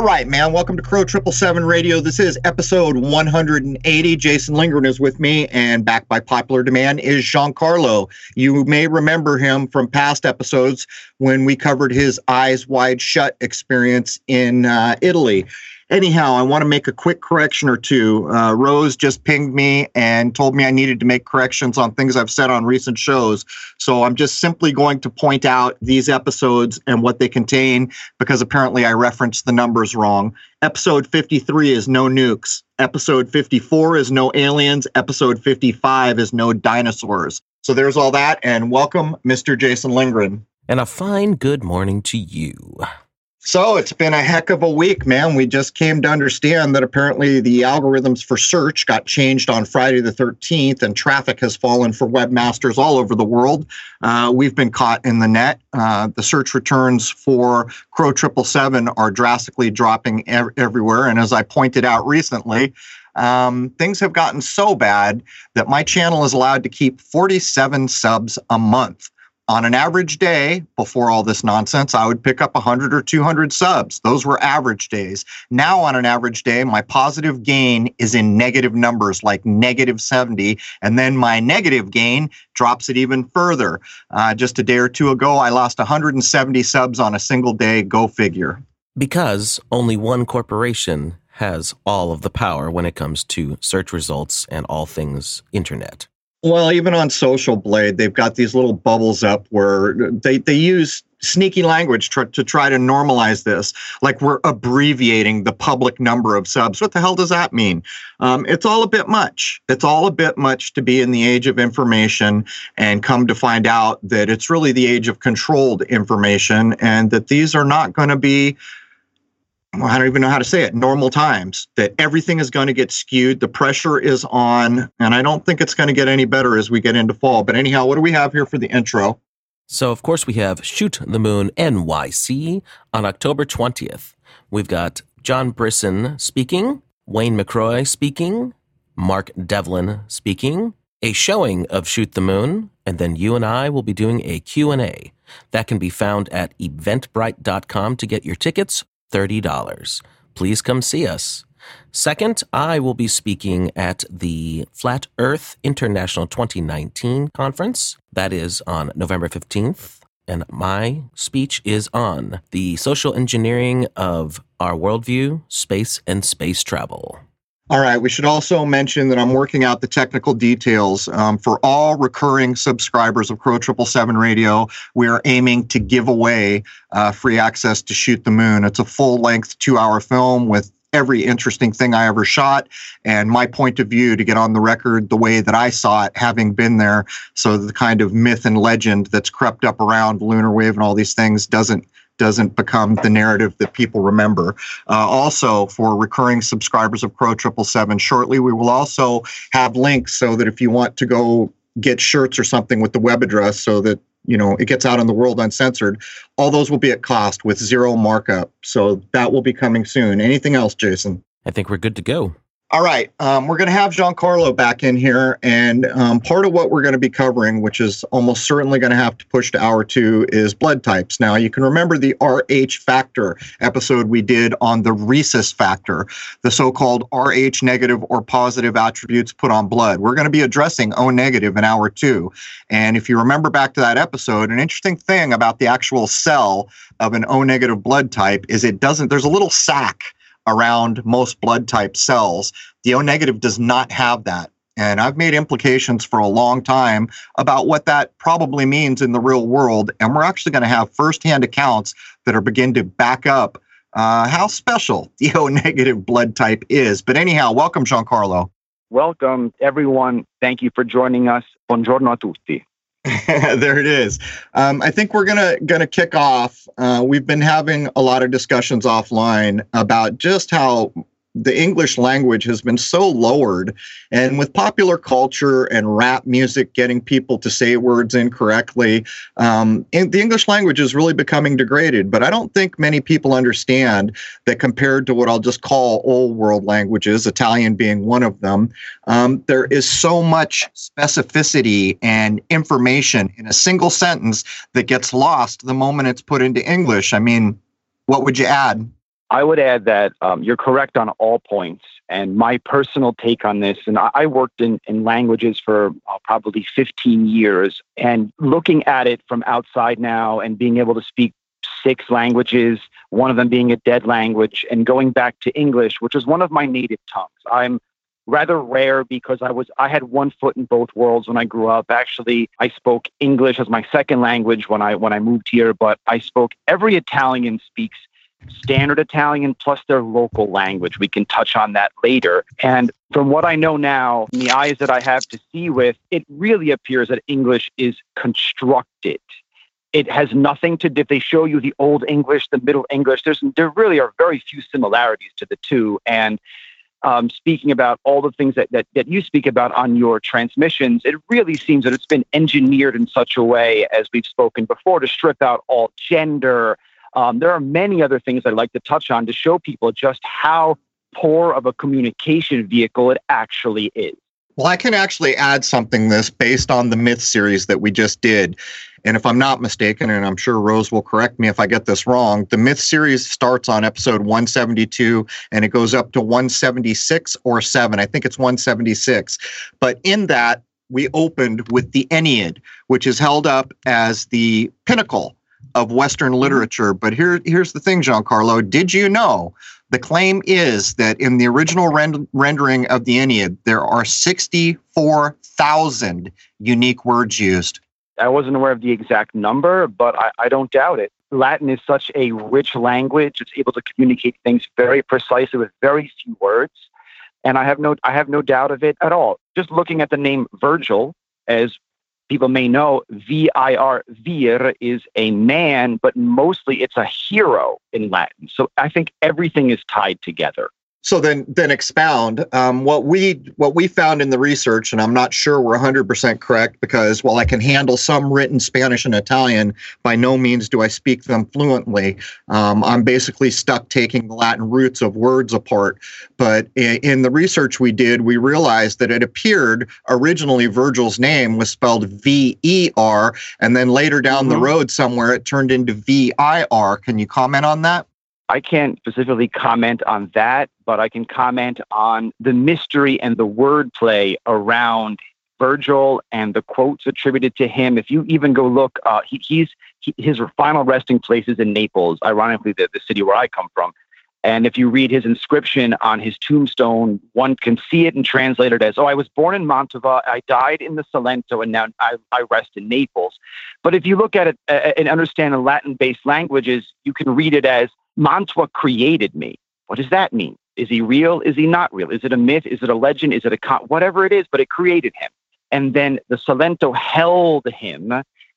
All right, man. Welcome to Crow Triple Seven Radio. This is episode 180. Jason Lingren is with me, and back by popular demand is Giancarlo. You may remember him from past episodes when we covered his eyes wide shut experience in uh, Italy. Anyhow, I want to make a quick correction or two. Uh, Rose just pinged me and told me I needed to make corrections on things I've said on recent shows. So I'm just simply going to point out these episodes and what they contain because apparently I referenced the numbers wrong. Episode 53 is no nukes. Episode 54 is no aliens. Episode 55 is no dinosaurs. So there's all that. And welcome, Mr. Jason Lingren. And a fine good morning to you. So it's been a heck of a week, man. We just came to understand that apparently the algorithms for search got changed on Friday the 13th, and traffic has fallen for webmasters all over the world. Uh, we've been caught in the net. Uh, the search returns for Crow 777 are drastically dropping ev- everywhere. And as I pointed out recently, um, things have gotten so bad that my channel is allowed to keep 47 subs a month on an average day before all this nonsense, I would pick up 100 or 200 subs. Those were average days. Now, on an average day, my positive gain is in negative numbers like negative 70. And then my negative gain drops it even further. Uh, just a day or two ago, I lost 170 subs on a single day. Go figure. Because only one corporation has all of the power when it comes to search results and all things internet. Well, even on Social Blade, they've got these little bubbles up where they, they use sneaky language to, to try to normalize this. Like we're abbreviating the public number of subs. What the hell does that mean? Um, it's all a bit much. It's all a bit much to be in the age of information and come to find out that it's really the age of controlled information and that these are not going to be I don't even know how to say it, normal times, that everything is going to get skewed. The pressure is on, and I don't think it's going to get any better as we get into fall. But anyhow, what do we have here for the intro? So, of course, we have Shoot the Moon NYC on October 20th. We've got John Brisson speaking, Wayne McRoy speaking, Mark Devlin speaking, a showing of Shoot the Moon, and then you and I will be doing a Q&A. That can be found at eventbrite.com to get your tickets $30. Please come see us. Second, I will be speaking at the Flat Earth International 2019 conference. That is on November 15th. And my speech is on the social engineering of our worldview, space, and space travel. All right. We should also mention that I'm working out the technical details um, for all recurring subscribers of Crow Triple Seven Radio. We are aiming to give away uh, free access to Shoot the Moon. It's a full-length two-hour film with every interesting thing I ever shot and my point of view to get on the record the way that I saw it, having been there. So the kind of myth and legend that's crept up around Lunar Wave and all these things doesn't doesn't become the narrative that people remember. Uh, also, for recurring subscribers of Crow Triple Seven, shortly we will also have links so that if you want to go get shirts or something with the web address, so that you know it gets out in the world uncensored, all those will be at cost with zero markup. So that will be coming soon. Anything else, Jason? I think we're good to go. All right. Um, we're going to have Giancarlo back in here. And um, part of what we're going to be covering, which is almost certainly going to have to push to hour two, is blood types. Now, you can remember the RH factor episode we did on the rhesus factor, the so called RH negative or positive attributes put on blood. We're going to be addressing O negative in hour two. And if you remember back to that episode, an interesting thing about the actual cell of an O negative blood type is it doesn't, there's a little sac around most blood type cells. The O negative does not have that. And I've made implications for a long time about what that probably means in the real world. And we're actually going to have firsthand accounts that are begin to back up uh, how special the O negative blood type is. But anyhow, welcome, Giancarlo. Welcome, everyone. Thank you for joining us. Buongiorno a tutti. there it is. Um, I think we're gonna gonna kick off. Uh, we've been having a lot of discussions offline about just how the English language has been so lowered. And with popular culture and rap music getting people to say words incorrectly, um, the English language is really becoming degraded. But I don't think many people understand that compared to what I'll just call old world languages, Italian being one of them, um, there is so much specificity and information in a single sentence that gets lost the moment it's put into English. I mean, what would you add? I would add that um, you're correct on all points. And my personal take on this, and I, worked in, in languages for uh, probably 15 years, and looking at it from outside now and being able to speak six languages, one of them being a dead language, and going back to English, which is one of my native tongues. I'm rather rare because I was I had one foot in both worlds when I grew up. Actually, I spoke English as my second language when I when I moved here, but I spoke every Italian speaks standard Italian plus their local language. We can touch on that later. And from what I know now, in the eyes that I have to see with, it really appears that English is constructed. It has nothing to do, if they show you the Old English, the Middle English, there's, there really are very few similarities to the two. And um, speaking about all the things that, that, that you speak about on your transmissions, it really seems that it's been engineered in such a way, as we've spoken before, to strip out all gender, um, there are many other things I'd like to touch on to show people just how poor of a communication vehicle it actually is. Well, I can actually add something this based on the myth series that we just did. And if I'm not mistaken, and I'm sure Rose will correct me if I get this wrong, the myth series starts on episode 172 and it goes up to 176 or 7. I think it's 176. But in that, we opened with the Aeneid, which is held up as the pinnacle of Western mm-hmm. literature. But here, here's the thing, Giancarlo. Did you know the claim is that in the original rend- rendering of the Aeneid, there are 64,000 unique words used? I wasn't aware of the exact number, but I, I don't doubt it. Latin is such a rich language; it's able to communicate things very precisely with very few words, and I have no I have no doubt of it at all. Just looking at the name Virgil as people may know vir vir is a man but mostly it's a hero in latin. So i think everything is tied together so then then expound. Um, what we what we found in the research and i'm not sure we're 100% correct because while i can handle some written spanish and italian by no means do i speak them fluently. Um, i'm basically stuck taking the latin roots of words apart. But in, in the research we did we realized that it appeared originally virgil's name was spelled v-e-r and then later down mm-hmm. the road somewhere it turned into v-i-r can you comment on that I can't specifically comment on that, but I can comment on the mystery and the wordplay around Virgil and the quotes attributed to him. If you even go look, uh, he, he's he, his final resting place is in Naples, ironically, the, the city where I come from. And if you read his inscription on his tombstone, one can see it and translate it as, Oh, I was born in Mantova, I died in the Salento, and now I, I rest in Naples. But if you look at it uh, and understand the Latin based languages, you can read it as, Mantua created me. What does that mean? Is he real? Is he not real? Is it a myth? Is it a legend? Is it a con- whatever it is? But it created him. And then the Salento held him,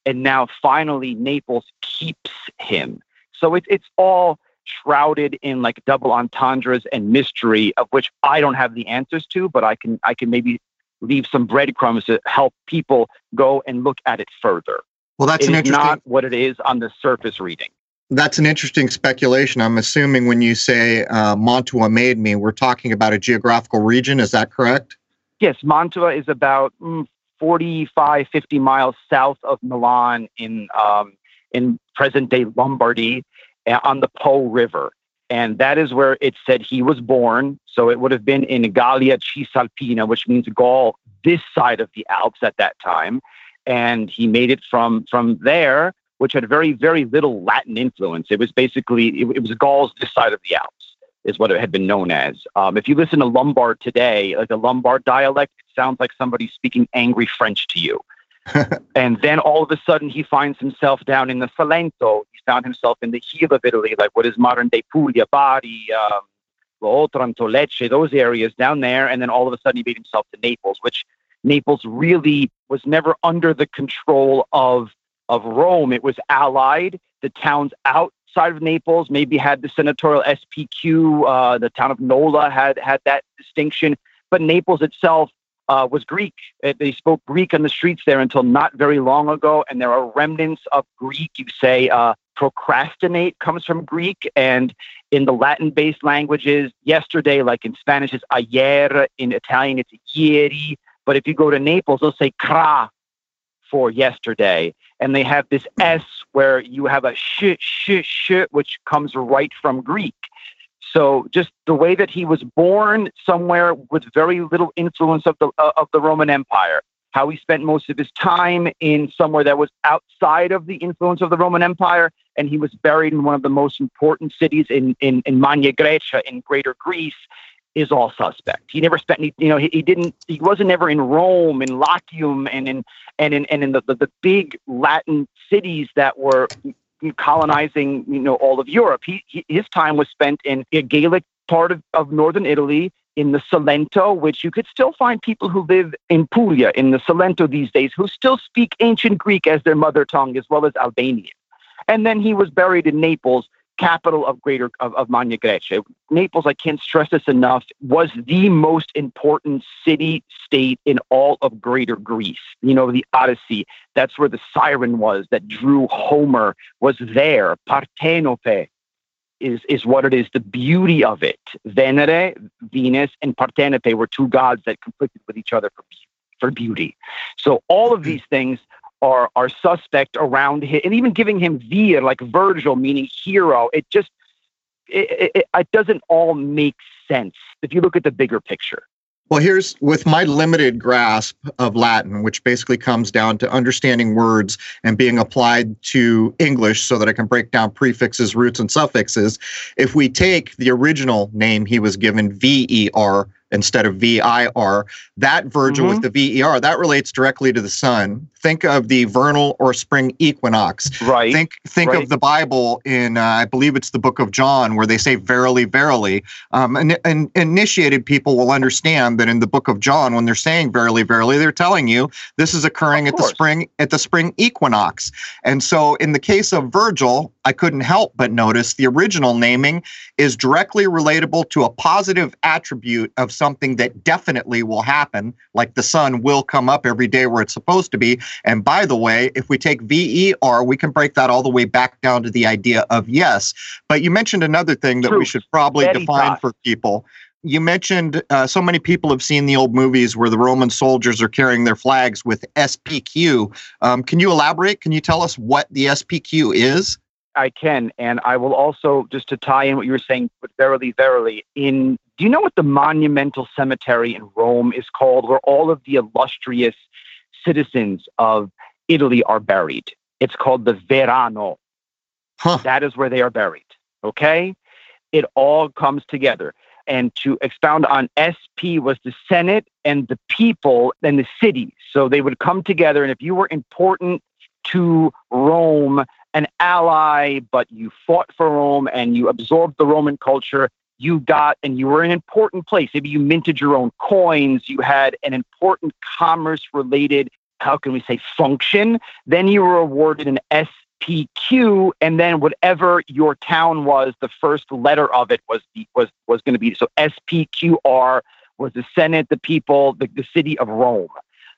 and now finally Naples keeps him. So it's it's all shrouded in like double entendres and mystery of which I don't have the answers to, but I can I can maybe leave some breadcrumbs to help people go and look at it further. Well, that's it an interesting. Not what it is on the surface reading that's an interesting speculation. I'm assuming when you say uh, Mantua made me, we're talking about a geographical region. Is that correct? Yes, Mantua is about mm, 45, 50 miles south of Milan in um, in present day Lombardy uh, on the Po River. And that is where it said he was born. So it would have been in Gallia Cisalpina, which means Gaul, this side of the Alps at that time. And he made it from from there which had very, very little Latin influence. It was basically, it, it was Gauls this side of the Alps. is what it had been known as. Um, if you listen to Lombard today, like the Lombard dialect, it sounds like somebody speaking angry French to you. and then all of a sudden he finds himself down in the Salento. He found himself in the heel of Italy, like what is modern day Puglia, Bari, um, Otranto, Lecce, those areas down there. And then all of a sudden he made himself to Naples, which Naples really was never under the control of of Rome. It was allied. The towns outside of Naples maybe had the senatorial SPQ. Uh, the town of Nola had had that distinction, but Naples itself uh, was Greek. It, they spoke Greek on the streets there until not very long ago, and there are remnants of Greek. You say uh, procrastinate comes from Greek, and in the Latin-based languages, yesterday, like in Spanish, is ayer. In Italian, it's ieri. But if you go to Naples, they'll say cra for yesterday, and they have this s where you have a sh sh sh, which comes right from Greek. So just the way that he was born somewhere with very little influence of the uh, of the Roman Empire, how he spent most of his time in somewhere that was outside of the influence of the Roman Empire, and he was buried in one of the most important cities in in, in Magna Graecia in Greater Greece, is all suspect. He never spent any, you know, he, he didn't, he wasn't ever in Rome, in Latium, and in and in and in the, the, the big Latin cities that were colonizing, you know, all of Europe. He, he, his time was spent in a Gaelic part of, of northern Italy, in the Salento, which you could still find people who live in Puglia, in the Salento these days, who still speak ancient Greek as their mother tongue, as well as Albanian. And then he was buried in Naples, capital of greater of, of Magna Graecia. Naples, I can't stress this enough, was the most important city state in all of greater Greece. You know, the Odyssey, that's where the siren was that drew Homer, was there. Partenope is, is what it is, the beauty of it. Venere, Venus, and Partenope were two gods that conflicted with each other for, for beauty. So all of these things are are suspect around him, and even giving him vir like Virgil, meaning hero. It just it, it, it doesn't all make sense if you look at the bigger picture. Well, here's with my limited grasp of Latin, which basically comes down to understanding words and being applied to English so that I can break down prefixes, roots, and suffixes. If we take the original name he was given, V E R, instead of VIR. That Virgil mm-hmm. with the VER, that relates directly to the sun. Think of the vernal or spring equinox. Right. Think think right. of the Bible in uh, I believe it's the book of John where they say verily verily. Um, and, and initiated people will understand that in the book of John when they're saying verily verily they're telling you this is occurring at the spring at the spring equinox. And so in the case of Virgil, I couldn't help but notice the original naming is directly relatable to a positive attribute of something that definitely will happen, like the sun will come up every day where it's supposed to be. And by the way, if we take VER, we can break that all the way back down to the idea of yes. But you mentioned another thing that True. we should probably define for people you mentioned uh, so many people have seen the old movies where the Roman soldiers are carrying their flags with SPQ. Um, can you elaborate? Can you tell us what the SPQ is? I can, and I will also just to tie in what you were saying, but verily, verily, in do you know what the monumental cemetery in Rome is called, where all of the illustrious citizens of Italy are buried? It's called the Verano. Huh. That is where they are buried. Okay, it all comes together. And to expound on SP was the Senate and the people and the city. So they would come together, and if you were important to Rome, an ally, but you fought for Rome and you absorbed the Roman culture. You got, and you were an important place. Maybe you minted your own coins. You had an important commerce related, how can we say, function. Then you were awarded an SPQ, and then whatever your town was, the first letter of it was was was going to be so SPQR was the Senate, the people, the, the city of Rome.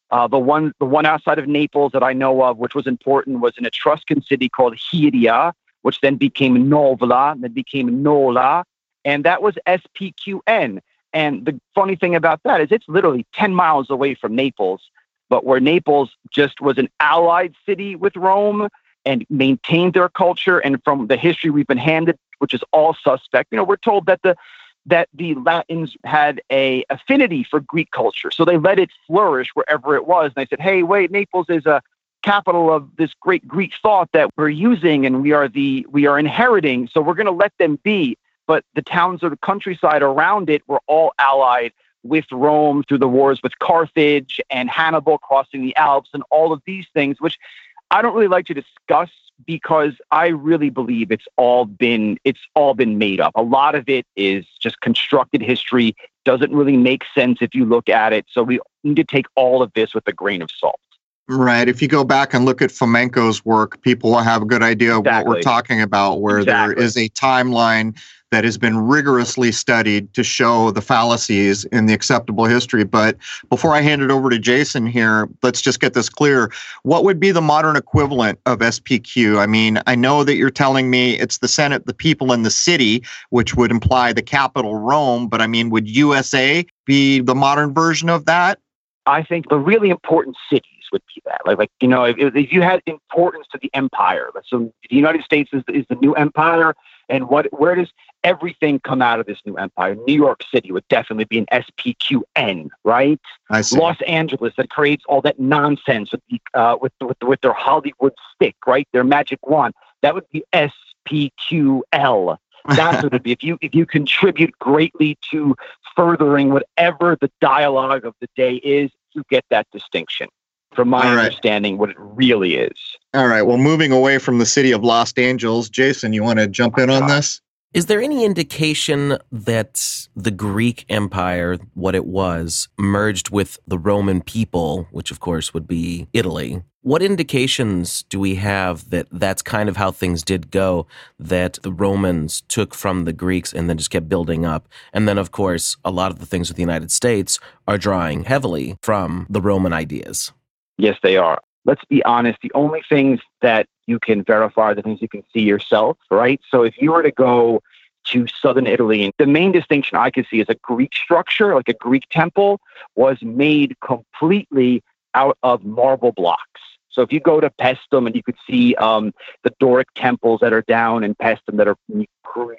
Uh, the one, the one outside of Naples that I know of, which was important, was an Etruscan city called Hieria, which then became Novala, then became Nola, and that was SPQN. And the funny thing about that is it's literally 10 miles away from Naples, but where Naples just was an allied city with Rome and maintained their culture. And from the history we've been handed, which is all suspect, you know, we're told that the that the Latins had a affinity for Greek culture. So they let it flourish wherever it was. And they said, hey, wait, Naples is a capital of this great Greek thought that we're using and we are the we are inheriting. So we're going to let them be. But the towns of the countryside around it were all allied with Rome through the wars with Carthage and Hannibal crossing the Alps and all of these things, which I don't really like to discuss because I really believe it's all been it's all been made up. A lot of it is just constructed history, doesn't really make sense if you look at it. So we need to take all of this with a grain of salt. Right. If you go back and look at Fomenko's work, people will have a good idea of exactly. what we're talking about, where exactly. there is a timeline that has been rigorously studied to show the fallacies in the acceptable history. But before I hand it over to Jason here, let's just get this clear. What would be the modern equivalent of SPQ? I mean, I know that you're telling me it's the Senate, the people, and the city, which would imply the capital, Rome. But I mean, would USA be the modern version of that? I think the really important cities would be that. Like, like you know, if, if you had importance to the empire, so the United States is, is the new empire, and what where does everything come out of this new empire? New York City would definitely be an SPQN, right? I see. Los Angeles that creates all that nonsense with the, uh, with with with their Hollywood stick, right? Their magic wand. That would be SPQL. That's what it'd be. If you if you contribute greatly to furthering whatever the dialogue of the day is, you get that distinction. From my right. understanding, what it really is. All right. Well, moving away from the city of Los Angeles, Jason, you want to jump in on uh-huh. this? Is there any indication that the Greek Empire, what it was, merged with the Roman people, which of course would be Italy? What indications do we have that that's kind of how things did go, that the Romans took from the Greeks and then just kept building up? And then, of course, a lot of the things with the United States are drawing heavily from the Roman ideas. Yes, they are let's be honest, the only things that you can verify are the things you can see yourself, right? So if you were to go to southern Italy, the main distinction I could see is a Greek structure, like a Greek temple, was made completely out of marble blocks. So if you go to Paestum and you could see um, the Doric temples that are down in Paestum that are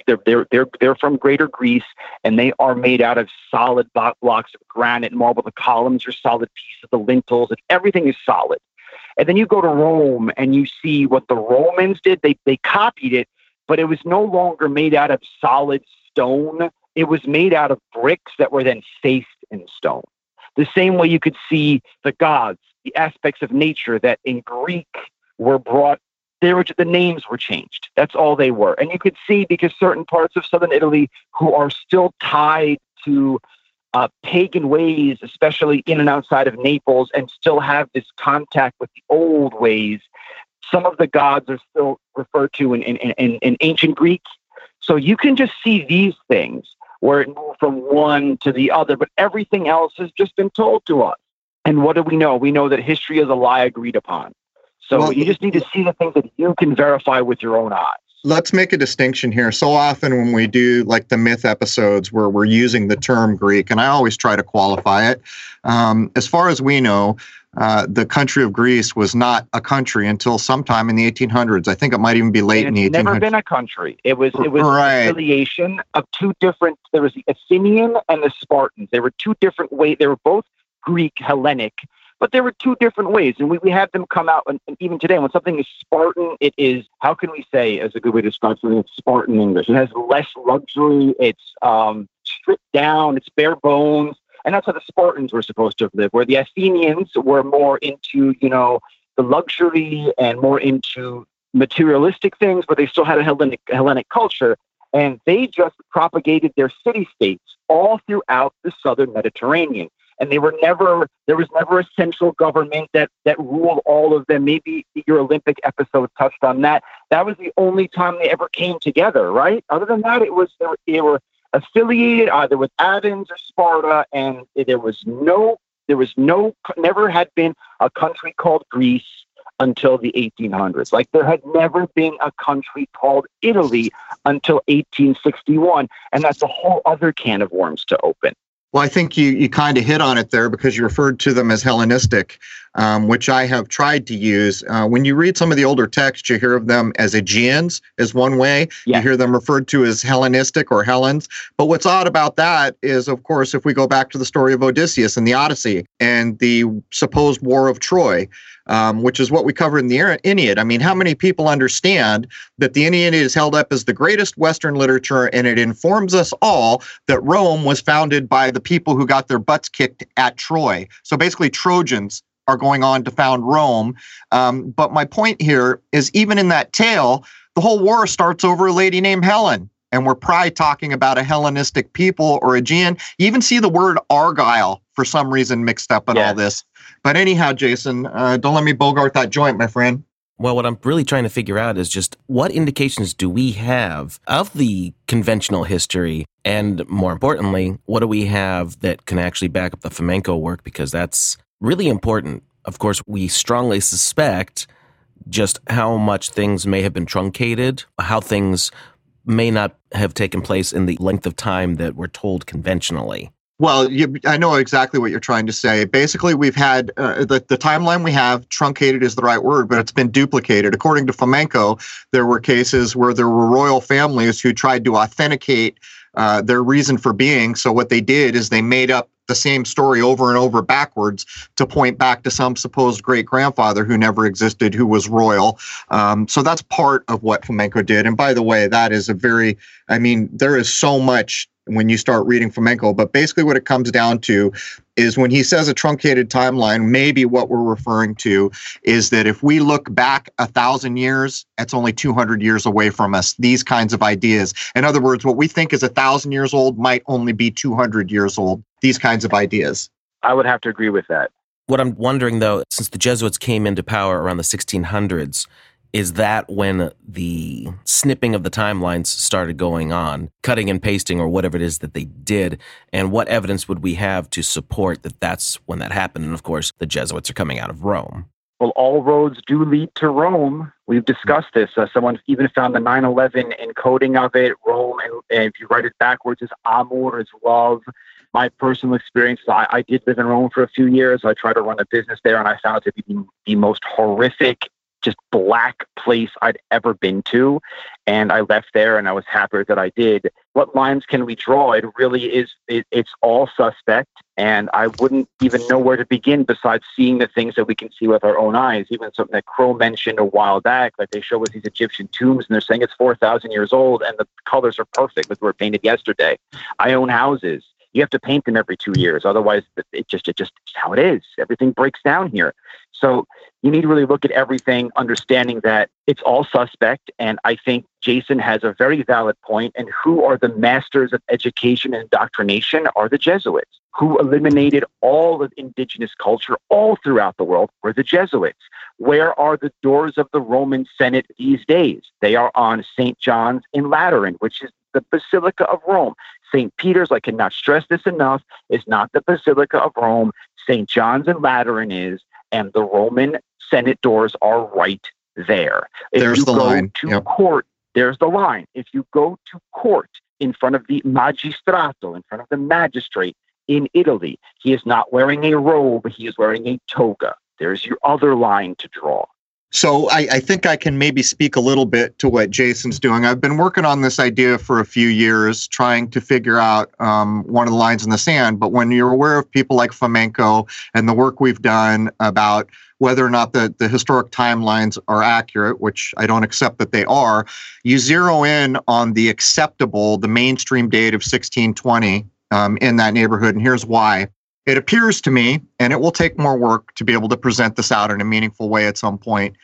they're, they're they're they're from Greater Greece and they are made out of solid blocks of granite and marble. The columns are solid pieces, the lintels, and everything is solid. And then you go to Rome and you see what the Romans did. They, they copied it, but it was no longer made out of solid stone. It was made out of bricks that were then faced in stone. The same way you could see the gods, the aspects of nature that in Greek were brought there were the names were changed. That's all they were. And you could see because certain parts of southern Italy who are still tied to uh, pagan ways, especially in and outside of Naples, and still have this contact with the old ways. Some of the gods are still referred to in, in, in, in ancient Greek. So you can just see these things where it moved from one to the other, but everything else has just been told to us. And what do we know? We know that history is a lie agreed upon. So well, you just need to see the things that you can verify with your own eyes let's make a distinction here. So often when we do like the myth episodes where we're using the term Greek, and I always try to qualify it. Um, as far as we know, uh, the country of Greece was not a country until sometime in the 1800s. I think it might even be late in the 1800s. Never been a country. It was it was right. affiliation of two different. There was the Athenian and the Spartans. There were two different ways. They were both Greek Hellenic, but there were two different ways, and we, we have them come out. And, and, even today, when something is Spartan, it is how can we say as a good way to describe something? It's Spartan English. It has less luxury. It's um, stripped down. It's bare bones, and that's how the Spartans were supposed to live. Where the Athenians were more into you know the luxury and more into materialistic things, but they still had a Hellenic, Hellenic culture. And they just propagated their city states all throughout the southern Mediterranean and they were never there was never a central government that that ruled all of them maybe your olympic episode touched on that that was the only time they ever came together right other than that it was they were, they were affiliated either with athens or sparta and there was no there was no never had been a country called greece until the 1800s. Like there had never been a country called Italy until 1861. And that's a whole other can of worms to open. Well, I think you, you kind of hit on it there because you referred to them as Hellenistic. Um, which I have tried to use. Uh, when you read some of the older texts, you hear of them as Aegeans, is one way. You hear them referred to as Hellenistic or Hellenes. But what's odd about that is, of course, if we go back to the story of Odysseus and the Odyssey and the supposed war of Troy, um, which is what we cover in the Aeneid. I mean, how many people understand that the Aeneid is held up as the greatest Western literature and it informs us all that Rome was founded by the people who got their butts kicked at Troy? So basically, Trojans are going on to found Rome. Um, but my point here is even in that tale, the whole war starts over a lady named Helen. And we're probably talking about a Hellenistic people or Aegean. You even see the word Argive for some reason mixed up in all this. But anyhow, Jason, uh, don't let me bogart that joint, my friend. Well, what I'm really trying to figure out is just what indications do we have of the conventional history? And more importantly, what do we have that can actually back up the Fomenko work? Because that's really important. Of course, we strongly suspect just how much things may have been truncated, how things may not have taken place in the length of time that we're told conventionally. Well, you, I know exactly what you're trying to say. Basically, we've had uh, the, the timeline we have, truncated is the right word, but it's been duplicated. According to Fomenko, there were cases where there were royal families who tried to authenticate uh, their reason for being. So, what they did is they made up the same story over and over backwards to point back to some supposed great grandfather who never existed, who was royal. Um, so, that's part of what Fomenko did. And by the way, that is a very, I mean, there is so much when you start reading Fomenko. But basically, what it comes down to is when he says a truncated timeline, maybe what we're referring to is that if we look back a thousand years, that's only 200 years away from us. These kinds of ideas. In other words, what we think is a thousand years old might only be 200 years old. These kinds of ideas. I would have to agree with that. What I'm wondering though, since the Jesuits came into power around the 1600s, is that when the snipping of the timelines started going on, cutting and pasting or whatever it is that they did? And what evidence would we have to support that that's when that happened? And of course, the Jesuits are coming out of Rome. Well, all roads do lead to Rome. We've discussed this. Uh, someone even found the 9 11 encoding of it. Rome, and, and, if you write it backwards, is amor, is love. My personal experience I, I, did live in Rome for a few years. I tried to run a business there, and I found it to be the most horrific just black place I'd ever been to. And I left there and I was happier that I did. What lines can we draw? It really is, it, it's all suspect. And I wouldn't even know where to begin besides seeing the things that we can see with our own eyes. Even something that Crow mentioned a while back, like they show us these Egyptian tombs and they're saying it's 4,000 years old and the colors are perfect, but were painted yesterday. I own houses you have to paint them every two years. Otherwise, it just it just how it is. Everything breaks down here. So you need to really look at everything, understanding that it's all suspect. And I think Jason has a very valid point. And who are the masters of education and indoctrination are the Jesuits, who eliminated all of indigenous culture all throughout the world were the Jesuits. Where are the doors of the Roman Senate these days? They are on St. John's in Lateran, which is the Basilica of Rome. St. Peter's, I cannot stress this enough, is not the Basilica of Rome. St. John's in Lateran is, and the Roman Senate doors are right there. If there's you the go line. to yep. court, there's the line. If you go to court in front of the magistrato, in front of the magistrate in Italy, he is not wearing a robe, he is wearing a toga. There's your other line to draw. So I, I, think I can maybe speak a little bit to what Jason's doing. I've been working on this idea for a few years, trying to figure out um, one of the lines in the sand. But when you're aware of people like Fomenko and the work we've done about whether or not the, the historic timelines are accurate, which I don't accept that they are, you zero in on the acceptable, the mainstream date of 1620 um, in that neighborhood. And here's why. It appears to me, and it will take more work to be able to present this out in a meaningful way at some point,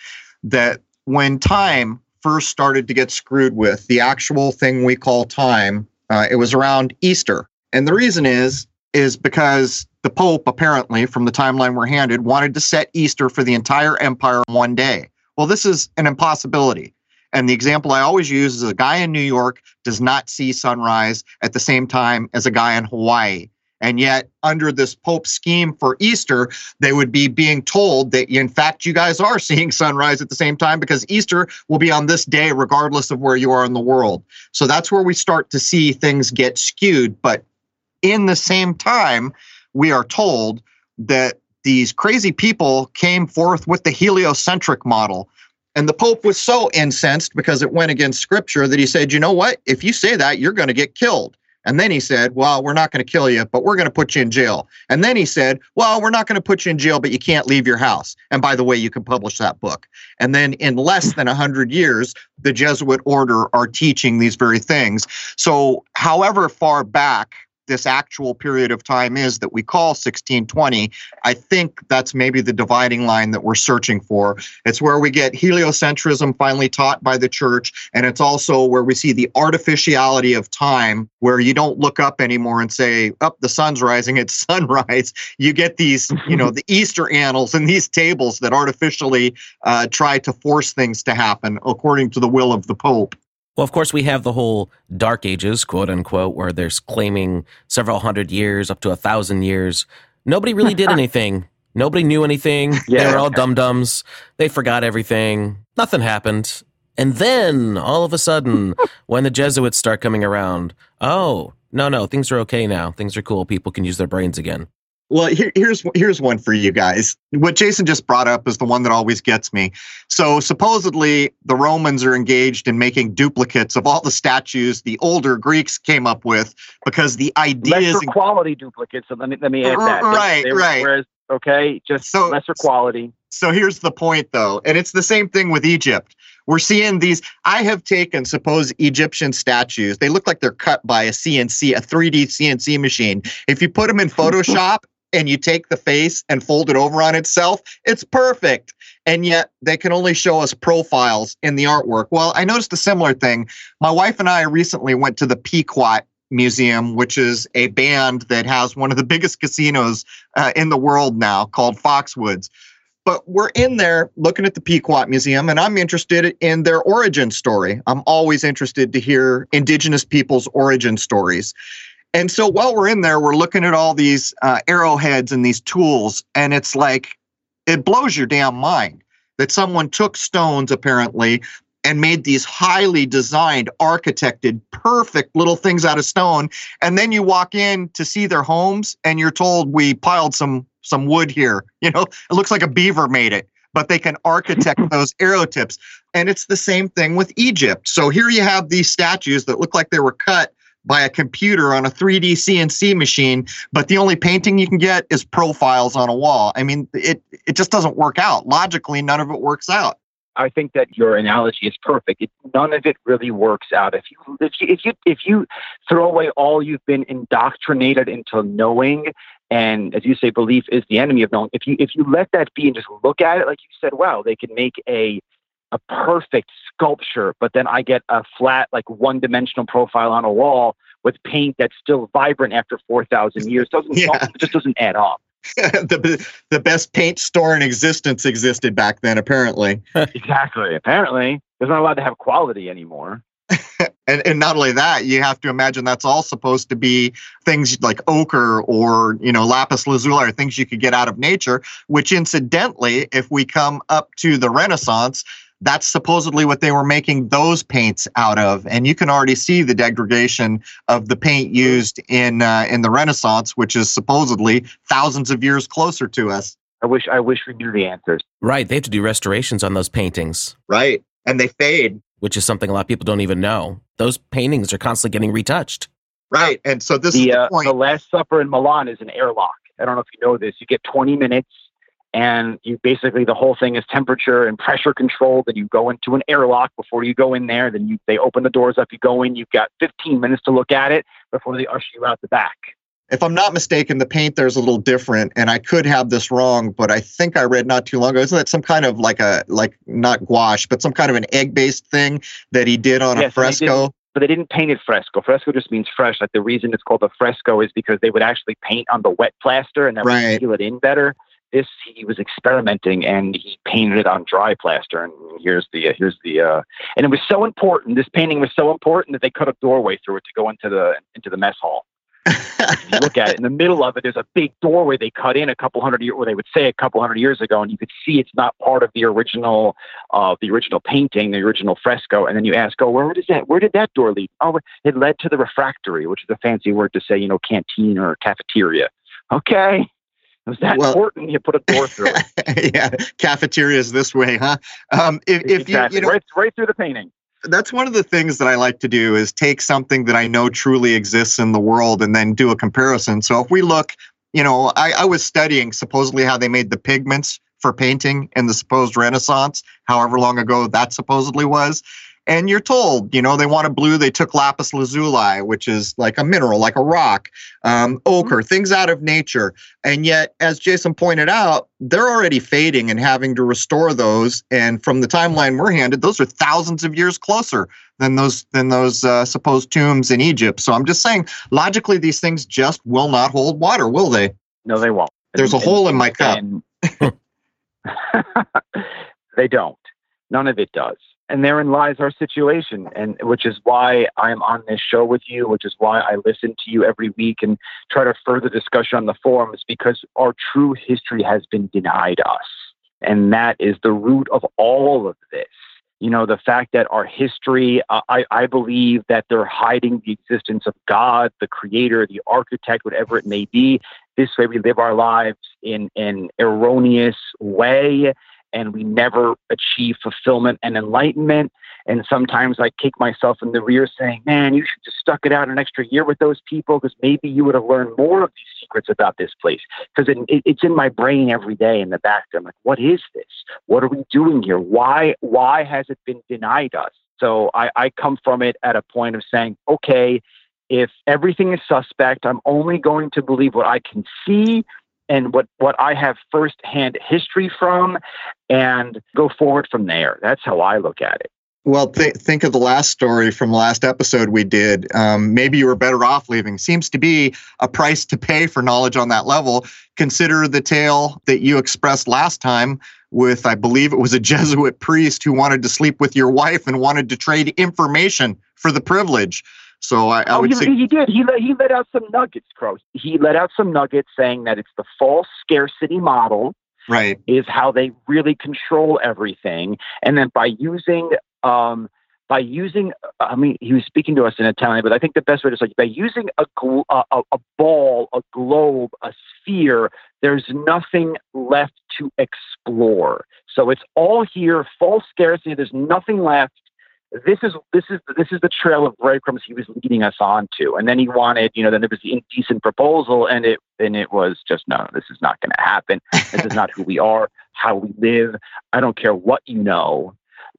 that when time first started to get screwed with, the actual thing we call time, uh, it was around Easter. And the reason is, is because the Pope, apparently, from the timeline we're handed, wanted to set Easter for the entire empire one day. Well, this is an impossibility. And the example I always use is a guy in New York does not see sunrise at the same time as a guy in Hawaii. And yet, under this Pope scheme for Easter, they would be being told that, in fact, you guys are seeing sunrise at the same time because Easter will be on this day, regardless of where you are in the world. So that's where we start to see things get skewed. But in the same time, we are told that these crazy people came forth with the heliocentric model. And the Pope was so incensed because it went against scripture that he said, you know what? If you say that, you're going to get killed. And then he said, Well, we're not going to kill you, but we're going to put you in jail. And then he said, Well, we're not going to put you in jail, but you can't leave your house. And by the way, you can publish that book. And then in less than 100 years, the Jesuit order are teaching these very things. So, however far back this actual period of time is that we call 1620, I think that's maybe the dividing line that we're searching for. It's where we get heliocentrism finally taught by the church, and it's also where we see the artificiality of time, where you don't look up anymore and say, "Up, oh, the sun's rising." It's sunrise. You get these, you know, the Easter annals and these tables that artificially uh, try to force things to happen according to the will of the Pope. Well, of course, we have the whole Dark Ages, quote unquote, where there's claiming several hundred years, up to a thousand years. Nobody really did anything. Nobody knew anything. Yeah. They were all dum dums. They forgot everything. Nothing happened. And then all of a sudden, when the Jesuits start coming around, oh, no, no, things are okay now. Things are cool. People can use their brains again. Well, here, here's here's one for you guys. What Jason just brought up is the one that always gets me. So supposedly the Romans are engaged in making duplicates of all the statues the older Greeks came up with because the idea lesser quality duplicates. So let me let me add that. Right, they, right. Whereas, okay, just so, lesser quality. So here's the point, though, and it's the same thing with Egypt. We're seeing these. I have taken, suppose, Egyptian statues. They look like they're cut by a CNC, a 3D CNC machine. If you put them in Photoshop and you take the face and fold it over on itself, it's perfect. And yet they can only show us profiles in the artwork. Well, I noticed a similar thing. My wife and I recently went to the Pequot Museum, which is a band that has one of the biggest casinos uh, in the world now called Foxwoods. But we're in there looking at the Pequot Museum, and I'm interested in their origin story. I'm always interested to hear Indigenous people's origin stories. And so while we're in there, we're looking at all these uh, arrowheads and these tools, and it's like it blows your damn mind that someone took stones apparently and made these highly designed, architected, perfect little things out of stone. And then you walk in to see their homes, and you're told we piled some some wood here. You know, it looks like a beaver made it but they can architect those arrow tips. And it's the same thing with Egypt. So here you have these statues that look like they were cut by a computer on a 3D CNC machine, but the only painting you can get is profiles on a wall. I mean, it it just doesn't work out. Logically, none of it works out. I think that your analogy is perfect. It, none of it really works out. If you if you if you if you throw away all you've been indoctrinated into knowing, and as you say, belief is the enemy of knowing. If you if you let that be and just look at it, like you said, wow, they can make a a perfect sculpture, but then I get a flat, like one dimensional profile on a wall with paint that's still vibrant after 4,000 years. Doesn't, yeah. It just doesn't add up. the, the best paint store in existence existed back then, apparently. exactly. Apparently. They're not allowed to have quality anymore. and, and not only that, you have to imagine that's all supposed to be things like ochre or, you know, lapis lazuli or things you could get out of nature, which incidentally, if we come up to the Renaissance, that's supposedly what they were making those paints out of. And you can already see the degradation of the paint used in uh, in the renaissance which is supposedly thousands of years closer to us. I wish i wish we knew the answers. Right they have to do restorations on those paintings. Right and they fade. Which is something a lot of people don't even know. Those paintings are constantly getting retouched. Right and so this the, is the, uh, point. the last supper in milan is an airlock. I don't know if you know this. You get 20 minutes and you basically the whole thing is temperature and pressure controlled and you go into an airlock before you go in there then you they open the doors up you go in you've got 15 minutes to look at it before they usher you out the back if i'm not mistaken the paint there's a little different and i could have this wrong but i think i read not too long ago isn't that some kind of like a like not gouache but some kind of an egg based thing that he did on yes, a fresco but they didn't paint it fresco. Fresco just means fresh. Like the reason it's called a fresco is because they would actually paint on the wet plaster and that right. would seal it in better this he was experimenting and he painted it on dry plaster. And here's the here's the uh, and it was so important this painting was so important that they cut a doorway through it to go into the into the mess hall. Look at it in the middle of it there's a big doorway they cut in a couple hundred years or they would say a couple hundred years ago and you could see it's not part of the original uh, the original painting the original fresco. And then you ask oh where does that where did that door lead? Oh it led to the refractory which is a fancy word to say you know canteen or cafeteria. Okay It was that well, important. You put a door through it. yeah, cafeterias this way, huh? Um, if, if exactly. you, you know, right, right through the painting that's one of the things that I like to do is take something that I know truly exists in the world and then do a comparison. So if we look, you know, I, I was studying supposedly how they made the pigments for painting in the supposed Renaissance, however long ago that supposedly was and you're told, you know, they wanted blue. They took lapis lazuli, which is like a mineral, like a rock, um, ochre, mm-hmm. things out of nature. And yet, as Jason pointed out, they're already fading and having to restore those. And from the timeline we're handed, those are thousands of years closer than those than those uh, supposed tombs in Egypt. So I'm just saying, logically, these things just will not hold water, will they? No, they won't. There's and, a hole in my cup. they don't. None of it does and therein lies our situation and which is why i'm on this show with you which is why i listen to you every week and try to further discussion on the forums because our true history has been denied us. And that is the root of all of this. You know the fact that our history uh, I, I believe that they're hiding the existence of god the creator the architect whatever it may be. This way we live our lives in an erroneous way and we never achieve fulfillment and enlightenment. And sometimes I kick myself in the rear saying, man, you should just stuck it out an extra year with those people because maybe you would have learned more of these secrets about this place. Because it, it, it's in my brain every day in the back. I'm like, what is this? What are we doing here? Why, why has it been denied us? So I, I come from it at a point of saying, okay, if everything is suspect, I'm only going to believe what I can see and what, what I have firsthand history from and go forward from there. That's how I look at it. Well, th- think of the last story from last episode we did. Um, maybe you were better off leaving. Seems to be a price to pay for knowledge on that level. Consider the tale that you expressed last time with, I believe it was a Jesuit priest who wanted to sleep with your wife and wanted to trade information for the privilege. So I, I oh, would he, say he did. He let he let out some nuggets, Crow. He let out some nuggets saying that it's the false scarcity model. Right. Is how they really control everything, and then by using um, by using, I mean, he was speaking to us in Italian, but I think the best way to say it, by using a, a, a ball, a globe, a sphere, there's nothing left to explore. So it's all here, false scarcity. There's nothing left this is this is this is the trail of breadcrumbs he was leading us on to. And then he wanted, you know, then there was the indecent proposal, and it and it was just no, this is not going to happen. This is not who we are, how we live. I don't care what you know,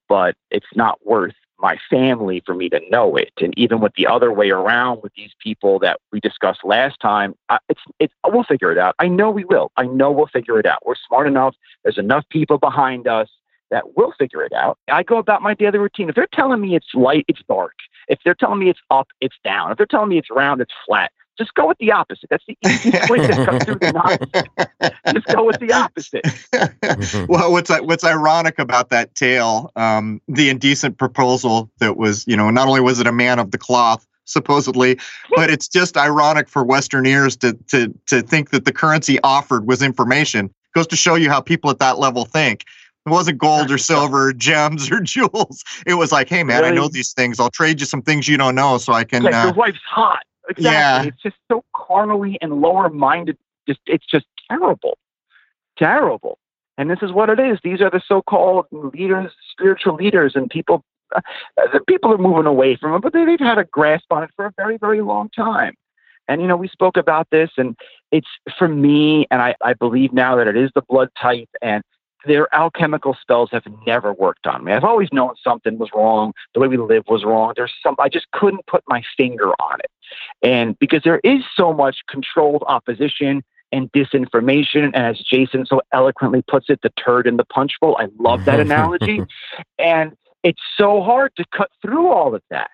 but it's not worth my family for me to know it. And even with the other way around with these people that we discussed last time, I, it's it's we'll figure it out. I know we will. I know we'll figure it out. We're smart enough. There's enough people behind us that will figure it out. I go about my daily routine. If they're telling me it's light, it's dark. If they're telling me it's up, it's down. If they're telling me it's round, it's flat. Just go with the opposite. That's the easiest way to cut through the opposite. Just go with the opposite. well, what's what's ironic about that tale, um, the indecent proposal that was, you know, not only was it a man of the cloth, supposedly, but it's just ironic for Western ears to to to think that the currency offered was information. Goes to show you how people at that level think. It wasn't gold or silver, or gems or jewels. It was like, hey man, really? I know these things. I'll trade you some things you don't know, so I can. Like uh, your wife's hot. Exactly. Yeah. It's just so carnally and lower minded. Just it's just terrible, terrible. And this is what it is. These are the so-called leaders, spiritual leaders, and people. Uh, the people are moving away from them, but they, they've had a grasp on it for a very, very long time. And you know, we spoke about this, and it's for me, and I, I believe now that it is the blood type, and their alchemical spells have never worked on me. I've always known something was wrong. The way we live was wrong. There's some, I just couldn't put my finger on it. And because there is so much controlled opposition and disinformation, and as Jason so eloquently puts it, the turd in the punch bowl. I love that analogy. And it's so hard to cut through all of that.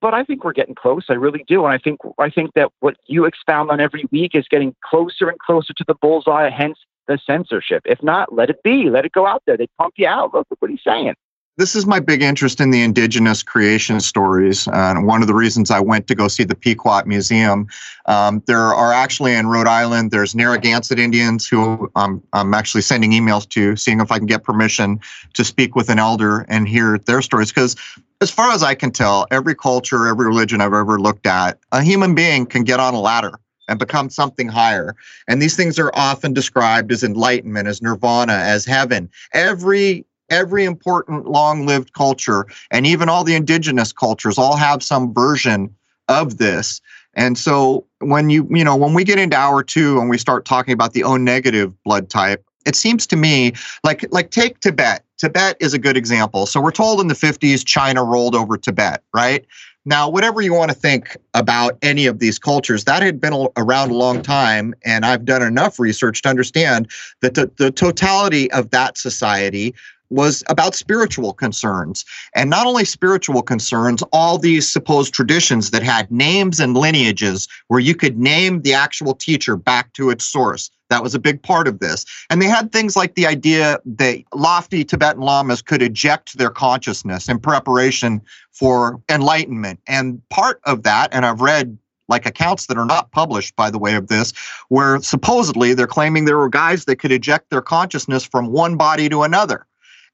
But I think we're getting close. I really do. And I think I think that what you expound on every week is getting closer and closer to the bullseye, hence the censorship. If not, let it be. Let it go out there. They pump you out. Look, look what he's saying. This is my big interest in the indigenous creation stories. Uh, and one of the reasons I went to go see the Pequot Museum. Um, there are actually in Rhode Island, there's Narragansett Indians who um, I'm actually sending emails to, seeing if I can get permission to speak with an elder and hear their stories. Because as far as I can tell, every culture, every religion I've ever looked at, a human being can get on a ladder and become something higher. And these things are often described as enlightenment, as nirvana, as heaven. Every every important long-lived culture and even all the indigenous cultures all have some version of this. And so when you, you know, when we get into hour 2 and we start talking about the O negative blood type, it seems to me like like take Tibet. Tibet is a good example. So we're told in the 50s China rolled over Tibet, right? Now, whatever you want to think about any of these cultures, that had been around a long time. And I've done enough research to understand that the, the totality of that society was about spiritual concerns. And not only spiritual concerns, all these supposed traditions that had names and lineages where you could name the actual teacher back to its source. That was a big part of this. And they had things like the idea that lofty Tibetan lamas could eject their consciousness in preparation for enlightenment. And part of that, and I've read like accounts that are not published, by the way, of this, where supposedly they're claiming there were guys that could eject their consciousness from one body to another.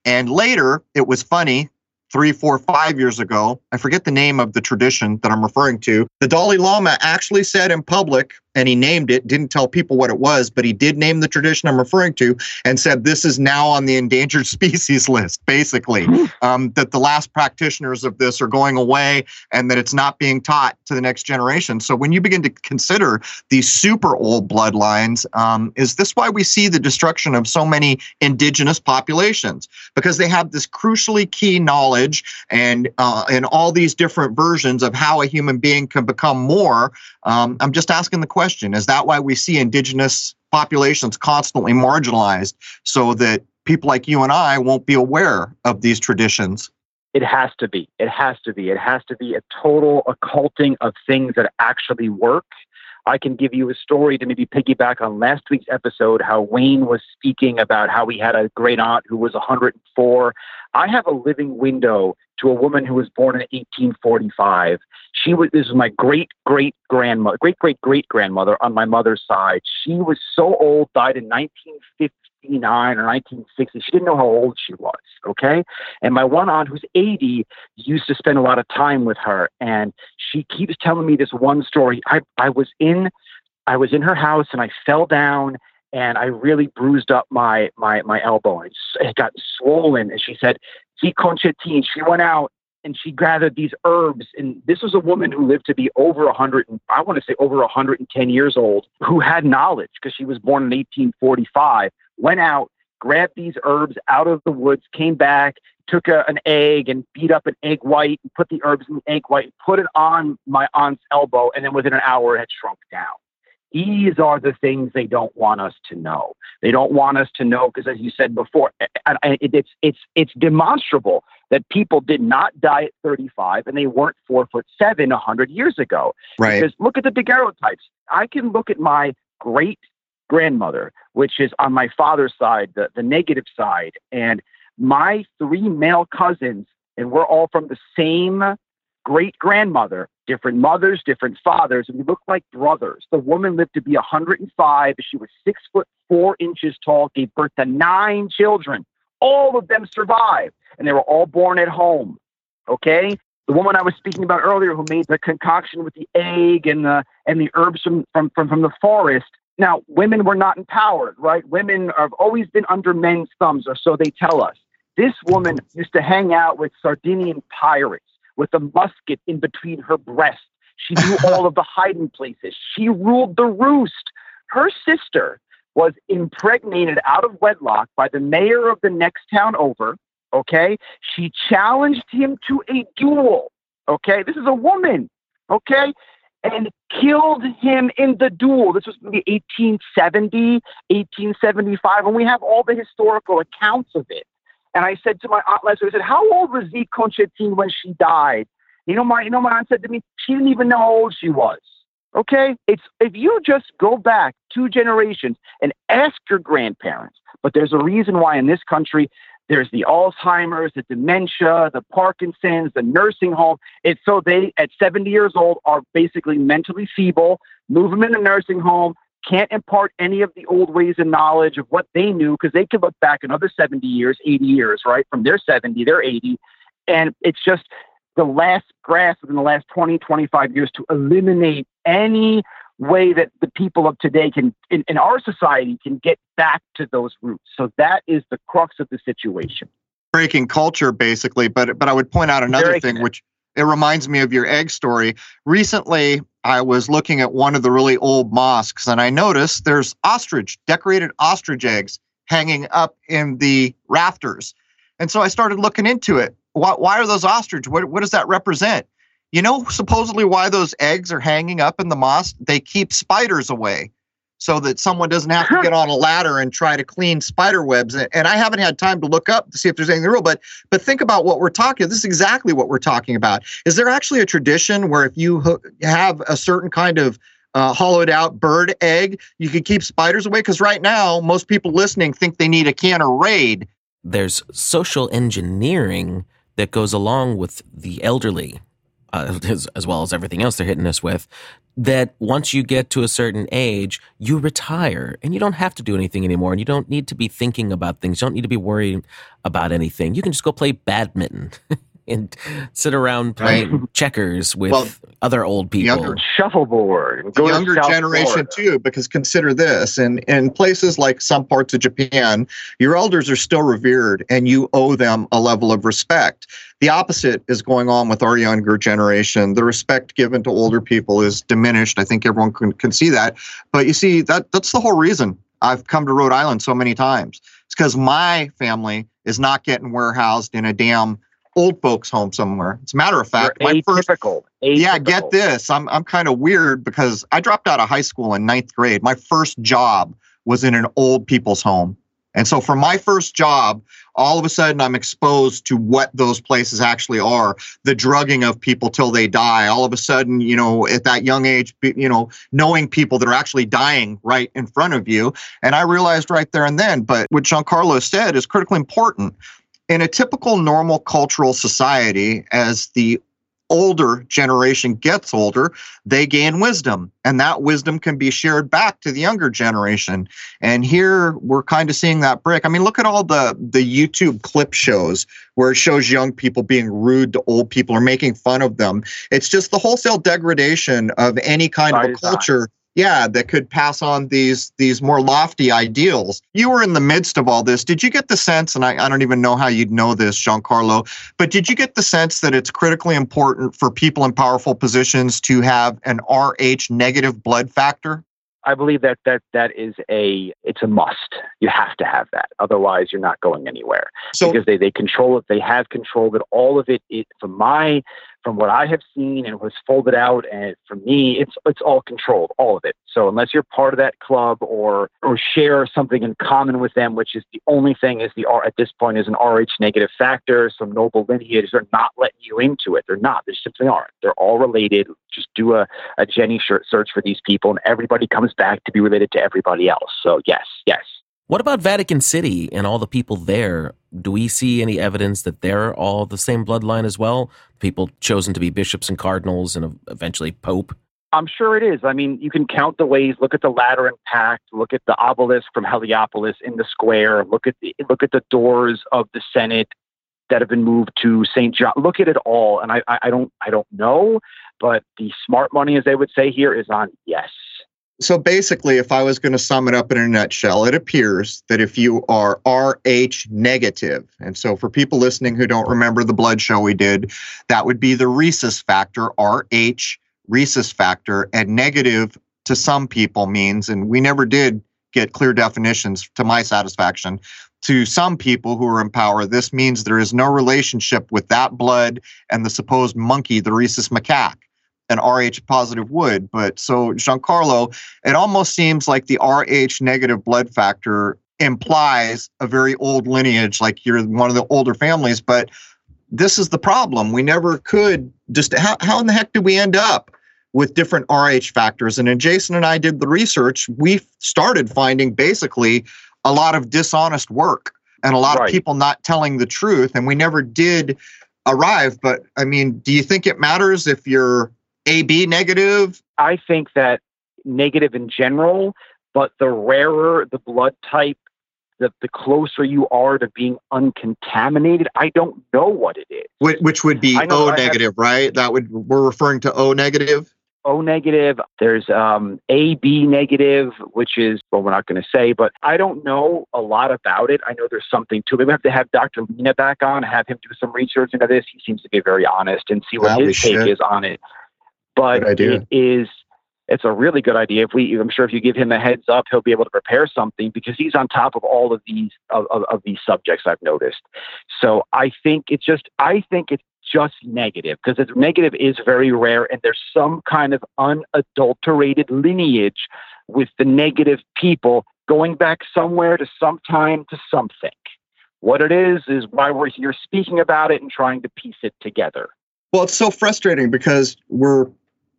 And later, it was funny three, four, five years ago. I forget the name of the tradition that I'm referring to. The Dalai Lama actually said in public and he named it, didn't tell people what it was, but he did name the tradition I'm referring to and said this is now on the endangered species list, basically, hmm. um, that the last practitioners of this are going away and that it's not being taught to the next generation. So when you begin to consider these super old bloodlines, um, is this why we see the destruction of so many indigenous populations? Because they have this crucially key knowledge and, uh, and all these different versions of how a human being can become more. Um, I'm just asking the question question. Is that why we see indigenous populations constantly marginalized so that people like you and I won't be aware of these traditions? It has to be. It has to be. It has to be a total occulting of things that actually work. I can give you a story to maybe piggyback on last week's episode how Wayne was speaking about how he had a great aunt who was 104. I have a living window to a woman who was born in 1845. She was this was my great great grandmother, great great great grandmother on my mother's side. She was so old, died in 1959 or 1960. She didn't know how old she was. Okay, and my one aunt who's 80 used to spend a lot of time with her, and she keeps telling me this one story. I I was in I was in her house and I fell down and I really bruised up my my my elbow and it got swollen. And she said, "See, Conchetin." She went out and she gathered these herbs. And this was a woman who lived to be over hundred, I want to say over hundred and ten years old, who had knowledge because she was born in 1845. Went out, grabbed these herbs out of the woods, came back, took a, an egg and beat up an egg white, and put the herbs in the egg white, put it on my aunt's elbow, and then within an hour it had shrunk down. These are the things they don't want us to know. They don't want us to know because, as you said before, it's it's it's demonstrable that people did not die at 35 and they weren't four foot seven 100 years ago. Right. Because look at the daguerreotypes. I can look at my great grandmother, which is on my father's side, the, the negative side, and my three male cousins, and we're all from the same great grandmother, different mothers, different fathers, and we look like brothers. The woman lived to be 105. She was six foot four inches tall, gave birth to nine children. All of them survived, and they were all born at home. Okay? The woman I was speaking about earlier who made the concoction with the egg and the and the herbs from from from, from the forest. Now, women were not empowered, right? Women have always been under men's thumbs, or so they tell us. This woman used to hang out with Sardinian pirates with a musket in between her breasts. She knew all of the hiding places. She ruled the roost. Her sister was impregnated out of wedlock by the mayor of the next town over. Okay. She challenged him to a duel. Okay. This is a woman. Okay. And killed him in the duel. This was maybe 1870, 1875. And we have all the historical accounts of it. And I said to my aunt Leslie, I said, How old was Zeke Conchetin when she died? You know, my you know, my aunt said to me, she didn't even know how old she was. Okay? It's if you just go back two generations and ask your grandparents, but there's a reason why in this country there's the Alzheimer's, the dementia, the Parkinson's, the nursing home. It's so they at 70 years old are basically mentally feeble, move them in a nursing home, can't impart any of the old ways and knowledge of what they knew because they could look back another 70 years, 80 years, right? From their 70, they're 80. And it's just the last grasp within the last 20, 25 years to eliminate any way that the people of today can, in, in our society, can get back to those roots. So that is the crux of the situation. Breaking culture, basically. But but I would point out another Very thing, which it reminds me of your egg story. Recently, I was looking at one of the really old mosques, and I noticed there's ostrich, decorated ostrich eggs hanging up in the rafters. And so I started looking into it. Why, why are those ostrich? What, what does that represent? You know, supposedly why those eggs are hanging up in the mosque? They keep spiders away so that someone doesn't have to get on a ladder and try to clean spider webs. And, and I haven't had time to look up to see if there's anything real, but but think about what we're talking. This is exactly what we're talking about. Is there actually a tradition where if you have a certain kind of uh, hollowed out bird egg, you could keep spiders away? Because right now, most people listening think they need a can of Raid. There's social engineering that goes along with the elderly, uh, as, as well as everything else they're hitting us with. That once you get to a certain age, you retire and you don't have to do anything anymore. And you don't need to be thinking about things. You don't need to be worrying about anything. You can just go play badminton and sit around playing checkers with Well, other old people. younger Shuffleboard. the Go to younger generation Florida. too because consider this in in places like some parts of japan your elders are still revered and you owe them a level of respect the opposite is going on with our younger generation the respect given to older people is diminished i think everyone can, can see that but you see that that's the whole reason i've come to rhode island so many times it's because my family is not getting warehoused in a damn old folks home somewhere as a matter of fact You're my first atypical. yeah, get this. I'm I'm kind of weird because I dropped out of high school in ninth grade. My first job was in an old people's home. And so for my first job, all of a sudden I'm exposed to what those places actually are, the drugging of people till they die. All of a sudden, you know, at that young age, you know, knowing people that are actually dying right in front of you. And I realized right there and then, but what Giancarlo said is critically important. In a typical normal cultural society, as the older generation gets older, they gain wisdom, and that wisdom can be shared back to the younger generation. And here we're kind of seeing that break. I mean, look at all the the YouTube clip shows where it shows young people being rude to old people or making fun of them. It's just the wholesale degradation of any kind of a culture. Yeah, that could pass on these these more lofty ideals. You were in the midst of all this. Did you get the sense, and I, I don't even know how you'd know this, Giancarlo, but did you get the sense that it's critically important for people in powerful positions to have an RH negative blood factor? I believe that that that is a it's a must. You have to have that. Otherwise, you're not going anywhere So because they, they control it. They have controlled it. All of it, it from my from what I have seen and was folded out, and for me, it's it's all controlled, all of it. So unless you're part of that club or or share something in common with them, which is the only thing is the R at this point is an RH negative factor, some noble lineage, they're not letting you into it. They're not. They simply aren't. They're all related. Just do a a Jenny shirt search for these people, and everybody comes back to be related to everybody else. So yes, yes. What about Vatican City and all the people there? Do we see any evidence that they're all the same bloodline as well? People chosen to be bishops and cardinals and eventually pope? I'm sure it is. I mean, you can count the ways. Look at the Lateran Pact. Look at the obelisk from Heliopolis in the square. Look at the look at the doors of the Senate that have been moved to St. John. Look at it all. And I, I, I don't I don't know, but the smart money, as they would say here, is on yes. So basically, if I was going to sum it up in a nutshell, it appears that if you are RH negative, and so for people listening who don't remember the blood show we did, that would be the rhesus factor, RH rhesus factor, and negative to some people means, and we never did get clear definitions to my satisfaction. To some people who are in power, this means there is no relationship with that blood and the supposed monkey, the rhesus macaque. An RH positive would. But so, Giancarlo, it almost seems like the RH negative blood factor implies a very old lineage, like you're one of the older families. But this is the problem. We never could just, how, how in the heck did we end up with different RH factors? And then Jason and I did the research. We started finding basically a lot of dishonest work and a lot Right. of people not telling the truth. And we never did arrive. But I mean, do you think it matters if you're AB negative? I think that negative in general, but the rarer the blood type, the, the closer you are to being uncontaminated. I don't know what it is. Which, which would be O I have- negative, right? That would we're referring to O negative. O negative. There's um, AB negative, which is, well, we're not going to say, but I don't know a lot about it. I know there's something to it. We have to have Dr. Lena back on, have him do some research into this. He seems to be very honest and see what his take is on it. But it is it's a really good idea. If we, I'm sure if you give him a heads up, he'll be able to prepare something because he's on top of all of these of, of, of, these subjects I've noticed. So I think it's just I think it's just negative because it's negative is very rare and there's some kind of unadulterated lineage with the negative people going back somewhere to some time to something. What it is is why we're here speaking about it and trying to piece it together. Well, it's so frustrating because we're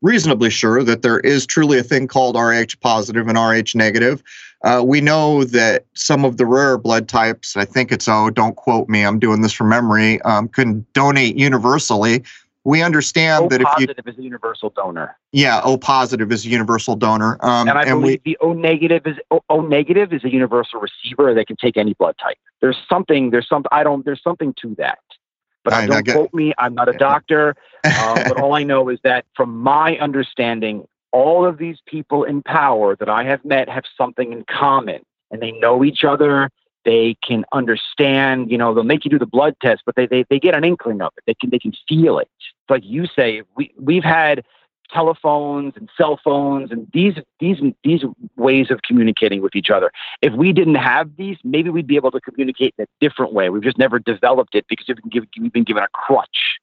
reasonably sure that there is truly a thing called Rh positive and Rh negative. Uh, we know that some of the rare blood types, I think it's O, don't quote me, I'm doing this from memory, um, can donate universally. We understand o that if you. positive is a universal donor. Yeah, O positive is a universal donor. Um, and I and believe we, the O negative is o, o negative is a universal receiver. that can take any blood type. There's something. There's some. I don't. There's something to that. But I, don't quote me. I'm not a doctor. Uh, but all I know is that, from my understanding, all of these people in power that I have met have something in common, and they know each other. They can understand. You know, they'll make you do the blood test, but they they, they get an inkling of it. They can they can feel it. It's like you say. We we've had telephones and cell phones and these these these ways of communicating with each other. If we didn't have these, maybe we'd be able to communicate in a different way. We've just never developed it because we've been given, we've been given a crutch.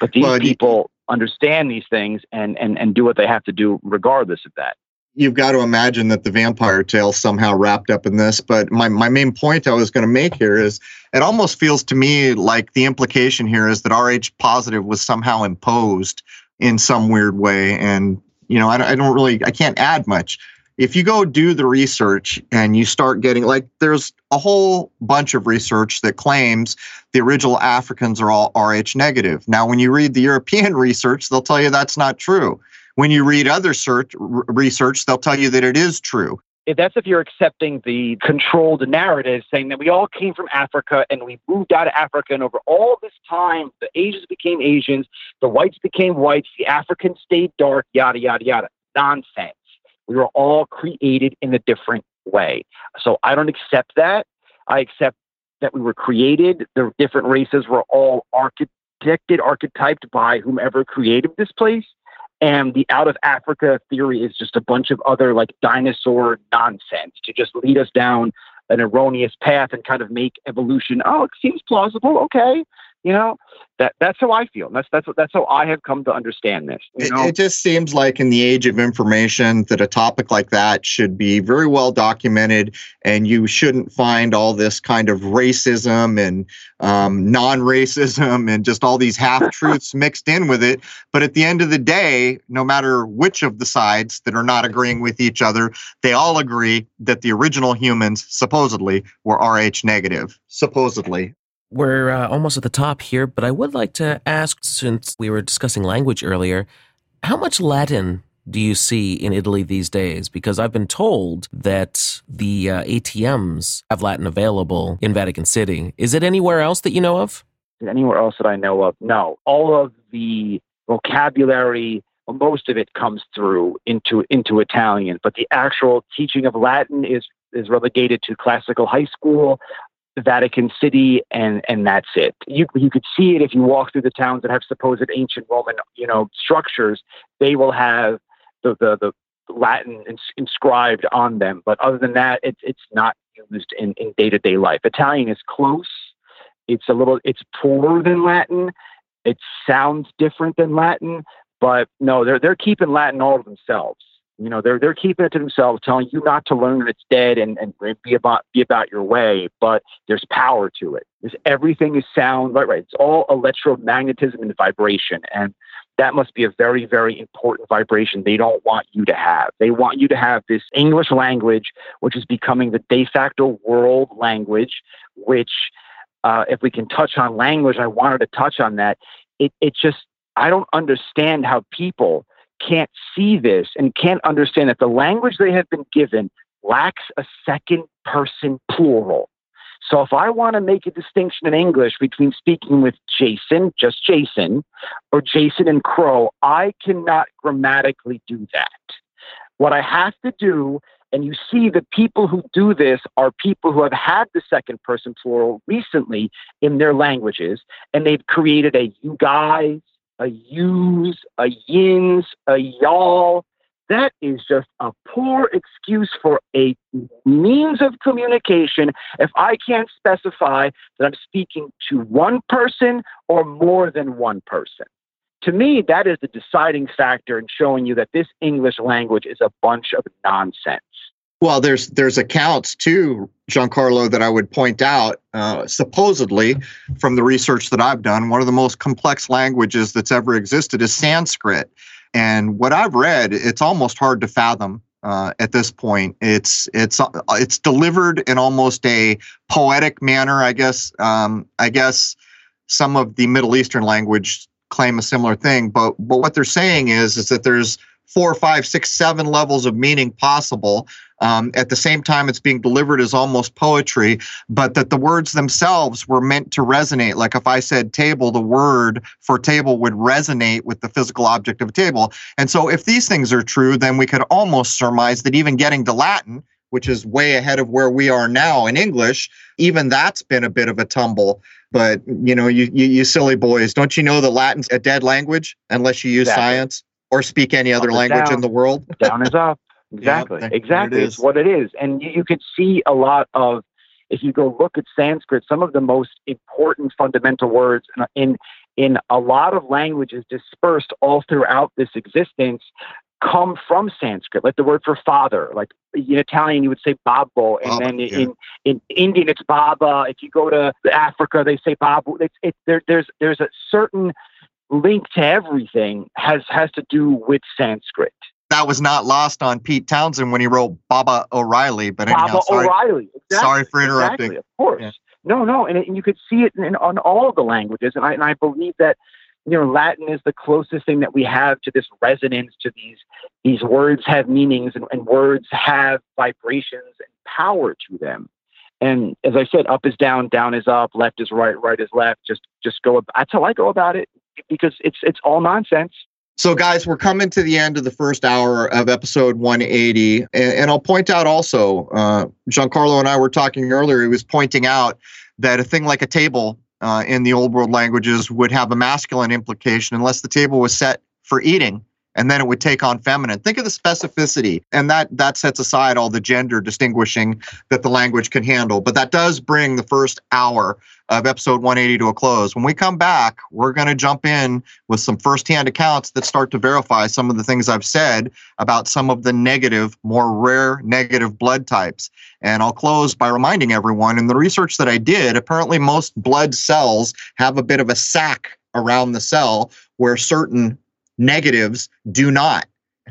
But these well, people understand these things and, and and do what they have to do regardless of that. You've got to imagine that the vampire tale somehow wrapped up in this. But my, my main point I was going to make here is it almost feels to me like the implication here is that RH positive was somehow imposed in some weird way. And, you know, I, I don't really, I can't add much. If you go do the research and you start getting, like, there's a whole bunch of research that claims the original Africans are all Rh negative. Now, when you read the European research, they'll tell you that's not true. When you read other search, research, they'll tell you that it is true that's if you're accepting the controlled narrative saying that we all came from Africa and we moved out of Africa and over all this time the Asians became Asians, the whites became whites, the Africans stayed dark, yada yada yada. Nonsense. We were all created in a different way. So I don't accept that. I accept that we were created, the different races were all architected, archetyped by whomever created this place. And the out of Africa theory is just a bunch of other like dinosaur nonsense to just lead us down an erroneous path and kind of make evolution. Oh, it seems plausible. Okay. You know, that that's how I feel. That's that's that's how I have come to understand this. It, it, just seems like in the age of information that a topic like that should be very well documented, and you shouldn't find all this kind of racism and um, non-racism and just all these half truths mixed in with it. But at the end of the day, no matter which of the sides that are not agreeing with each other, they all agree that the original humans supposedly were Rh negative. Supposedly. We're uh, almost at the top here, but I would like to ask since we were discussing language earlier, how much Latin do you see in Italy these days? Because I've been told that the uh, ATMs have Latin available in Vatican City. Is it anywhere else that you know of? Anywhere else that I know of? No. All of the vocabulary, well, most of it comes through into into Italian, but the actual teaching of Latin is is relegated to classical high school Vatican City, and and that's it. You you could see it if you walk through the towns that have supposed ancient Roman you know structures. They will have the the, the Latin ins- inscribed on them, but other than that, it's it's not used in in day to day life. Italian is close. It's a little it's poorer than Latin. It sounds different than Latin, but no, they're they're keeping Latin all to themselves. You know, they're they're keeping it to themselves, telling you not to learn it's dead and, and be about be about your way, but there's power to it. There's everything is sound, right, right. It's all electromagnetism and vibration. And that must be a very, very important vibration they don't want you to have. They want you to have this English language, which is becoming the de facto world language, which uh, if we can touch on language, I wanted to touch on that. It, it just, I don't understand how people can't see this and can't understand that the language they have been given lacks a second person plural. So if I want to make a distinction in English between speaking with Jason, just Jason, or Jason and Crow, I cannot grammatically do that. What I have to do, and you see the people who do this are people who have had the second person plural recently in their languages, and they've created a you guys, a yous, a yins, a y'all, that is just a poor excuse for a means of communication if I can't specify that I'm speaking to one person or more than one person. To me, that is the deciding factor in showing you that this English language is a bunch of nonsense. Well, there's there's accounts too, Giancarlo, that I would point out. Uh, supposedly, from the research that I've done, one of the most complex languages that's ever existed is Sanskrit. And what I've read, it's almost hard to fathom uh, at this point. It's it's uh, it's delivered in almost a poetic manner, I guess. Um, I guess some of the Middle Eastern language claim a similar thing, but but what they're saying is is that there's four, five, six, seven levels of meaning possible. Um, at the same time, it's being delivered as almost poetry, but that the words themselves were meant to resonate. Like if I said table, the word for table would resonate with the physical object of a table. And so, if these things are true, then we could almost surmise that even getting to Latin, which is way ahead of where we are now in English, even that's been a bit of a tumble. But you know, you you, you silly boys, don't you know that Latin's a dead language unless you use exactly. science or speak any other language down. in the world? down is up. Exactly. Exactly. It it's what it is. And you, you could see a lot of, if you go look at Sanskrit, some of the most important fundamental words in, in, in a lot of languages dispersed all throughout this existence come from Sanskrit, like the word for father. Like in Italian, you would say babbo, and then yeah. in in Indian, it's baba. If you go to Africa, they say babu. It's it, there, there's there's a certain link to everything has has to do with Sanskrit that was not lost on Pete Townshend when he wrote Baba O'Riley. But anyhow, Baba sorry, O'Riley. Exactly. Sorry for interrupting. Exactly, of course. Yeah. No, no, and, and you could see it in, in, on all the languages, and I and I believe that you know Latin is the closest thing that we have to this resonance. To these these words have meanings, and, and words have vibrations and power to them. And as I said, up is down, down is up, left is right, right is left. Just just go. That's how I go about it because it's it's all nonsense. So, guys, we're coming to the end of the first hour of episode 180. And, and I'll point out also, uh, Giancarlo and I were talking earlier, he was pointing out that a thing like a table uh, in the old world languages would have a masculine implication unless the table was set for eating and then it would take on feminine. Think of the specificity, and that that sets aside all the gender distinguishing that the language can handle. But that does bring the first hour of episode 180 to a close. When we come back, we're going to jump in with some firsthand accounts that start to verify some of the things I've said about some of the negative, more rare negative blood types. And I'll close by reminding everyone in the research that I did, apparently most blood cells have a bit of a sac around the cell where certain negatives do not.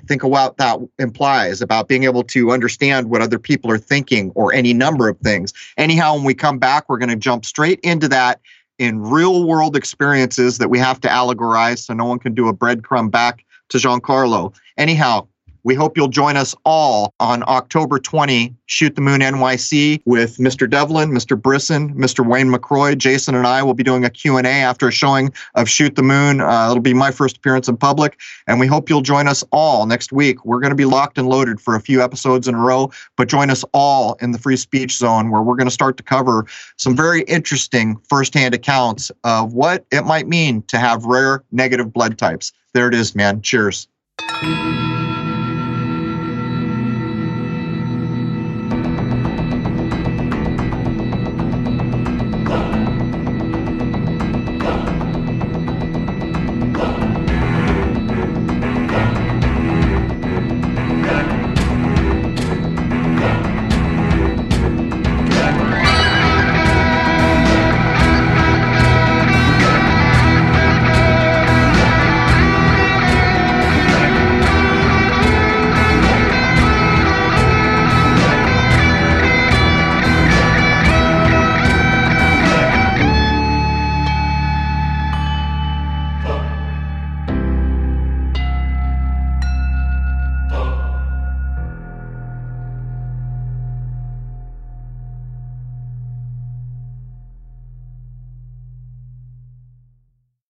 Think of what that implies about being able to understand what other people are thinking or any number of things. Anyhow, when we come back, we're going to jump straight into that in real world experiences that we have to allegorize so no one can do a breadcrumb back to Giancarlo. Anyhow, we hope you'll join us all on October 20, Shoot the Moon NYC with Mr. Devlin, Mr. Brisson, Mr. Wayne McRoy. Jason and I will be doing a Q&A after a showing of Shoot the Moon. Uh, it'll be my first appearance in public, and we hope you'll join us all next week. We're going to be locked and loaded for a few episodes in a row, but join us all in the free speech zone where we're going to start to cover some very interesting firsthand accounts of what it might mean to have rare negative blood types. There it is, man. Cheers.